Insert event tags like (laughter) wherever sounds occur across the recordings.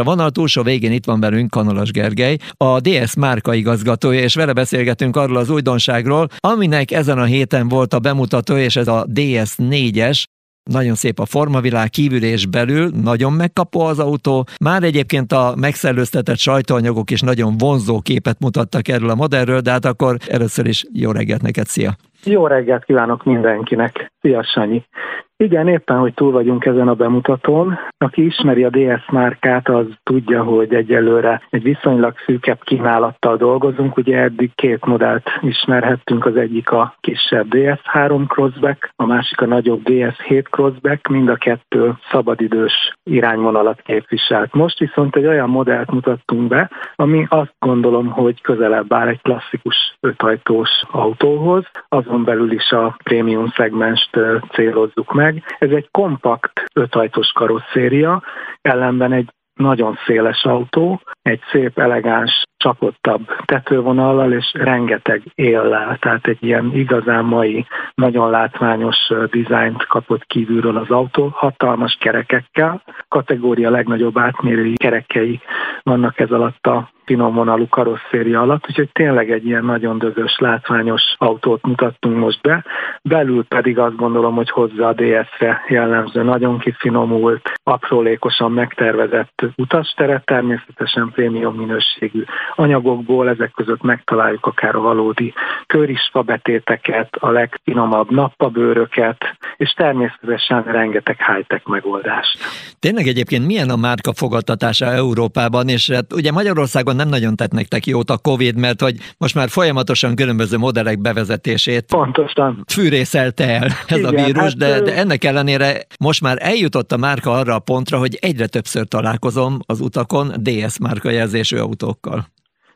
A vonal túlsó végén itt van velünk Kanalas Gergely, a DS márka igazgatója, és vele beszélgetünk arról az újdonságról, aminek ezen a héten volt a bemutató, és ez a DS 4-es, nagyon szép a formavilág kívül és belül, nagyon megkapó az autó. Már egyébként a megszellőztetett sajtóanyagok is nagyon vonzó képet mutattak erről a modellről, de hát akkor először is jó reggelt neked, szia! Jó reggelt kívánok mindenkinek! Szia, Sanyi! Igen, éppen, hogy túl vagyunk ezen a bemutatón. Aki ismeri a DS márkát, az tudja, hogy egyelőre egy viszonylag szűkebb kínálattal dolgozunk. Ugye eddig két modellt ismerhettünk, az egyik a kisebb DS3 Crossback, a másik a nagyobb DS7 Crossback, mind a kettő szabadidős irányvonalat képviselt. Most viszont egy olyan modellt mutattunk be, ami azt gondolom, hogy közelebb áll egy klasszikus ötajtós autóhoz, azon belül is a prémium szegmest célozzuk meg. Ez egy kompakt ötajtós karosszéria, ellenben egy nagyon széles autó, egy szép, elegáns, csapottabb tetővonallal és rengeteg éllel, tehát egy ilyen igazán mai, nagyon látványos dizájnt kapott kívülről az autó, hatalmas kerekekkel, kategória legnagyobb átmérői kerekei vannak ez alatt a finom vonalú karosszéria alatt, úgyhogy tényleg egy ilyen nagyon dögös, látványos autót mutattunk most be. Belül pedig azt gondolom, hogy hozzá a DS-re jellemző, nagyon kifinomult, aprólékosan megtervezett utasteret, természetesen prémium minőségű anyagokból, ezek között megtaláljuk akár a valódi körisfa betéteket, a legfinomabb nappabőröket, és természetesen rengeteg high-tech megoldást. Tényleg egyébként milyen a márka fogadtatása Európában, és hát ugye Magyarországon nem nagyon tett nektek jót a Covid, mert hogy most már folyamatosan különböző modellek bevezetését Pontosan. fűrészelte el ez Igen, a vírus, hát, de, de ennek ellenére most már eljutott a márka arra a pontra, hogy egyre többször találkozom az utakon DS márka jelzésű autókkal.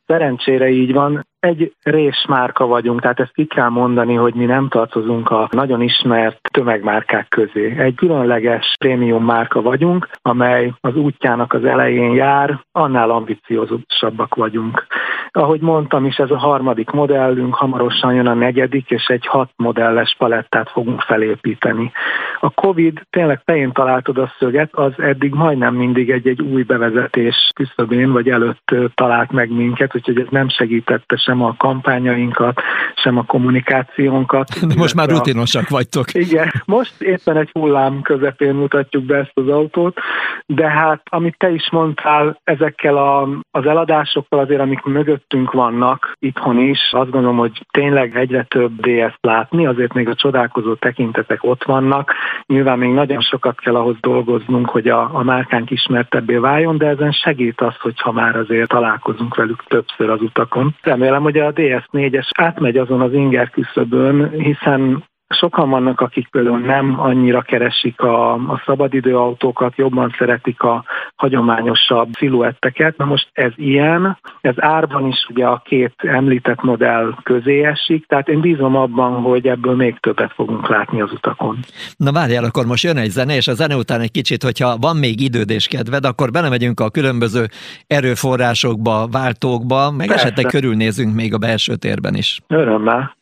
Szerencsére így van egy résmárka vagyunk, tehát ezt ki kell mondani, hogy mi nem tartozunk a nagyon ismert tömegmárkák közé. Egy különleges prémium márka vagyunk, amely az útjának az elején jár, annál ambiciózusabbak vagyunk. Ahogy mondtam is, ez a harmadik modellünk, hamarosan jön a negyedik, és egy hat modelles palettát fogunk felépíteni. A Covid tényleg fején találtad a szöget, az eddig majdnem mindig egy-egy új bevezetés küszöbén vagy előtt talált meg minket, úgyhogy ez nem segítette sem sem a kampányainkat, sem a kommunikációnkat. De most már rutinosak vagytok. Igen, most éppen egy hullám közepén mutatjuk be ezt az autót, de hát amit te is mondtál, ezekkel a, az eladásokkal azért, amik mögöttünk vannak itthon is, azt gondolom, hogy tényleg egyre több DS látni, azért még a csodálkozó tekintetek ott vannak. Nyilván még nagyon sokat kell ahhoz dolgoznunk, hogy a, a márkánk ismertebbé váljon, de ezen segít az, hogyha már azért találkozunk velük többször az utakon. Remélem, hogy a DS4-es átmegy azon az inger küszöbön, hiszen Sokan vannak, akik például nem annyira keresik a, a szabadidőautókat, jobban szeretik a hagyományosabb sziluetteket. Na most ez ilyen, ez árban is ugye a két említett modell közé esik, tehát én bízom abban, hogy ebből még többet fogunk látni az utakon. Na várjál, akkor most jön egy zene, és a zene után egy kicsit, hogyha van még időd és kedved, akkor belemegyünk a különböző erőforrásokba, váltókba, meg Persze. esetleg körülnézünk még a belső térben is. Örömmel.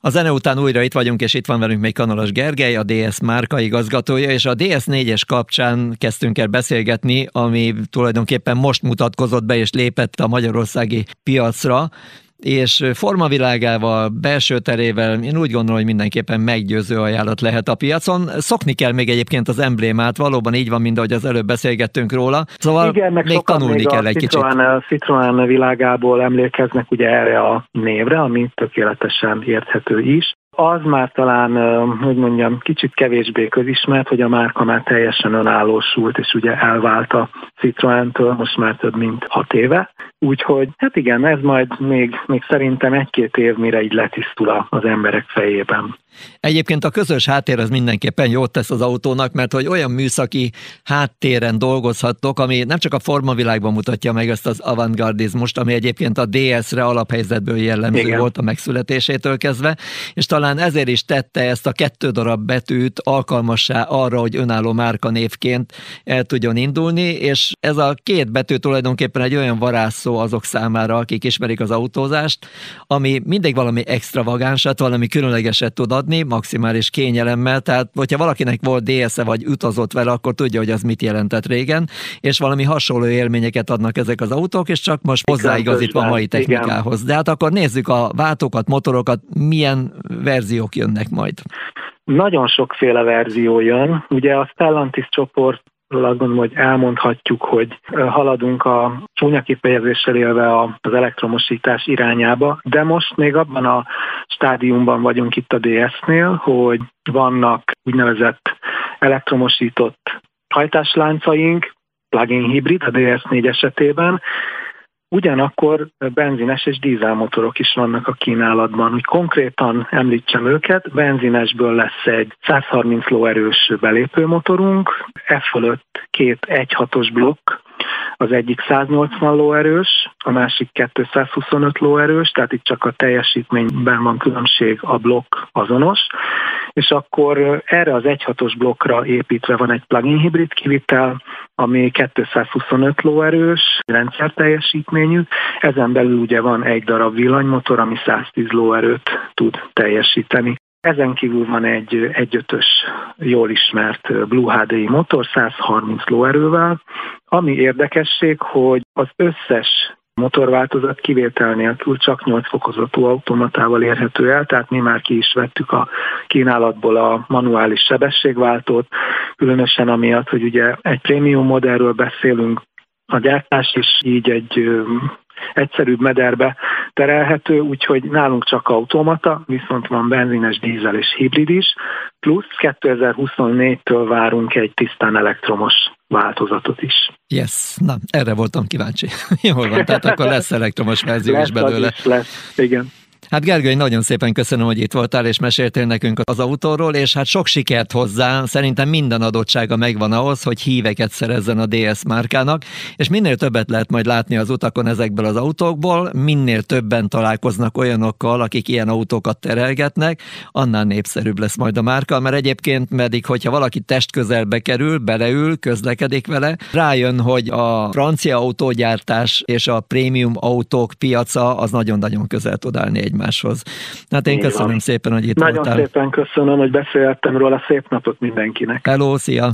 A zene után újra itt vagyunk, és itt van velünk még Kanalas Gergely, a DS márka igazgatója, és a DS4-es kapcsán kezdtünk el beszélgetni, ami tulajdonképpen most mutatkozott be és lépett a magyarországi piacra és formavilágával, belső terével én úgy gondolom, hogy mindenképpen meggyőző ajánlat lehet a piacon. Szokni kell még egyébként az emblémát, valóban így van, mint ahogy az előbb beszélgettünk róla. Szóval Igen, még tanulni még kell egy Citroen, kicsit. Citroen világából emlékeznek ugye erre a névre, ami tökéletesen érthető is az már talán, hogy mondjam, kicsit kevésbé közismert, hogy a márka már teljesen önállósult, és ugye elvált a Citroentől most már több mint hat éve. Úgyhogy hát igen, ez majd még, még szerintem egy-két év, mire így letisztul az emberek fejében. Egyébként a közös háttér az mindenképpen jót tesz az autónak, mert hogy olyan műszaki háttéren dolgozhattok, ami nem csak a formavilágban mutatja meg ezt az avantgardizmust, ami egyébként a DS-re alaphelyzetből jellemző Igen. volt a megszületésétől kezdve, és talán ezért is tette ezt a kettő darab betűt alkalmassá arra, hogy önálló márkanévként el tudjon indulni, és ez a két betű tulajdonképpen egy olyan varázsszó azok számára, akik ismerik az autózást, ami mindig valami extravagánsat, valami különlegeset tud adni, maximális kényelemmel, tehát hogyha valakinek volt DS-e vagy utazott vele, akkor tudja, hogy az mit jelentett régen, és valami hasonló élményeket adnak ezek az autók, és csak most hozzáigazítva a mai technikához. De hát akkor nézzük a váltókat, motorokat, milyen verziók jönnek majd. Nagyon sokféle verzió jön. Ugye a Stellantis csoport azt gondolom, hogy elmondhatjuk, hogy haladunk a csúnya kifejezéssel élve az elektromosítás irányába, de most még abban a stádiumban vagyunk itt a DS-nél, hogy vannak úgynevezett elektromosított hajtásláncaink, plug-in hibrid a DS4 esetében, Ugyanakkor benzines és dízelmotorok is vannak a kínálatban. Úgy konkrétan említsem őket, benzinesből lesz egy 130 lóerős belépőmotorunk, e fölött két 1.6-os blokk, az egyik 180 lóerős, a másik 225 lóerős, tehát itt csak a teljesítményben van különbség, a blokk azonos, és akkor erre az 1.6-os blokkra építve van egy plug-in hibrid kivitel, ami 225 lóerős, rendszer teljesítményű, ezen belül ugye van egy darab villanymotor, ami 110 lóerőt tud teljesíteni. Ezen kívül van egy egyötös jól ismert Blue HDI motor 130 lóerővel, ami érdekesség, hogy az összes motorváltozat kivétel nélkül csak 8 fokozatú automatával érhető el, tehát mi már ki is vettük a kínálatból a manuális sebességváltót, különösen amiatt, hogy ugye egy prémium modellről beszélünk, a gyártás is így egy egyszerűbb mederbe terelhető, úgyhogy nálunk csak automata, viszont van benzines, dízel és hibrid is, plusz 2024-től várunk egy tisztán elektromos változatot is. Yes, na, erre voltam kíváncsi. (laughs) Jól van, tehát akkor lesz elektromos verzió lesz, is belőle. Is lesz, igen. Hát Gergely, nagyon szépen köszönöm, hogy itt voltál és meséltél nekünk az autóról, és hát sok sikert hozzá, szerintem minden adottsága megvan ahhoz, hogy híveket szerezzen a DS márkának, és minél többet lehet majd látni az utakon ezekből az autókból, minél többen találkoznak olyanokkal, akik ilyen autókat terelgetnek, annál népszerűbb lesz majd a márka, mert egyébként pedig, hogyha valaki test közelbe kerül, beleül, közlekedik vele, rájön, hogy a francia autógyártás és a prémium autók piaca az nagyon-nagyon közel tud állni egy egymáshoz. Hát én köszönöm van. szépen, hogy itt Nagyon voltál. szépen köszönöm, hogy beszéltem róla. Szép napot mindenkinek. Hello, szia!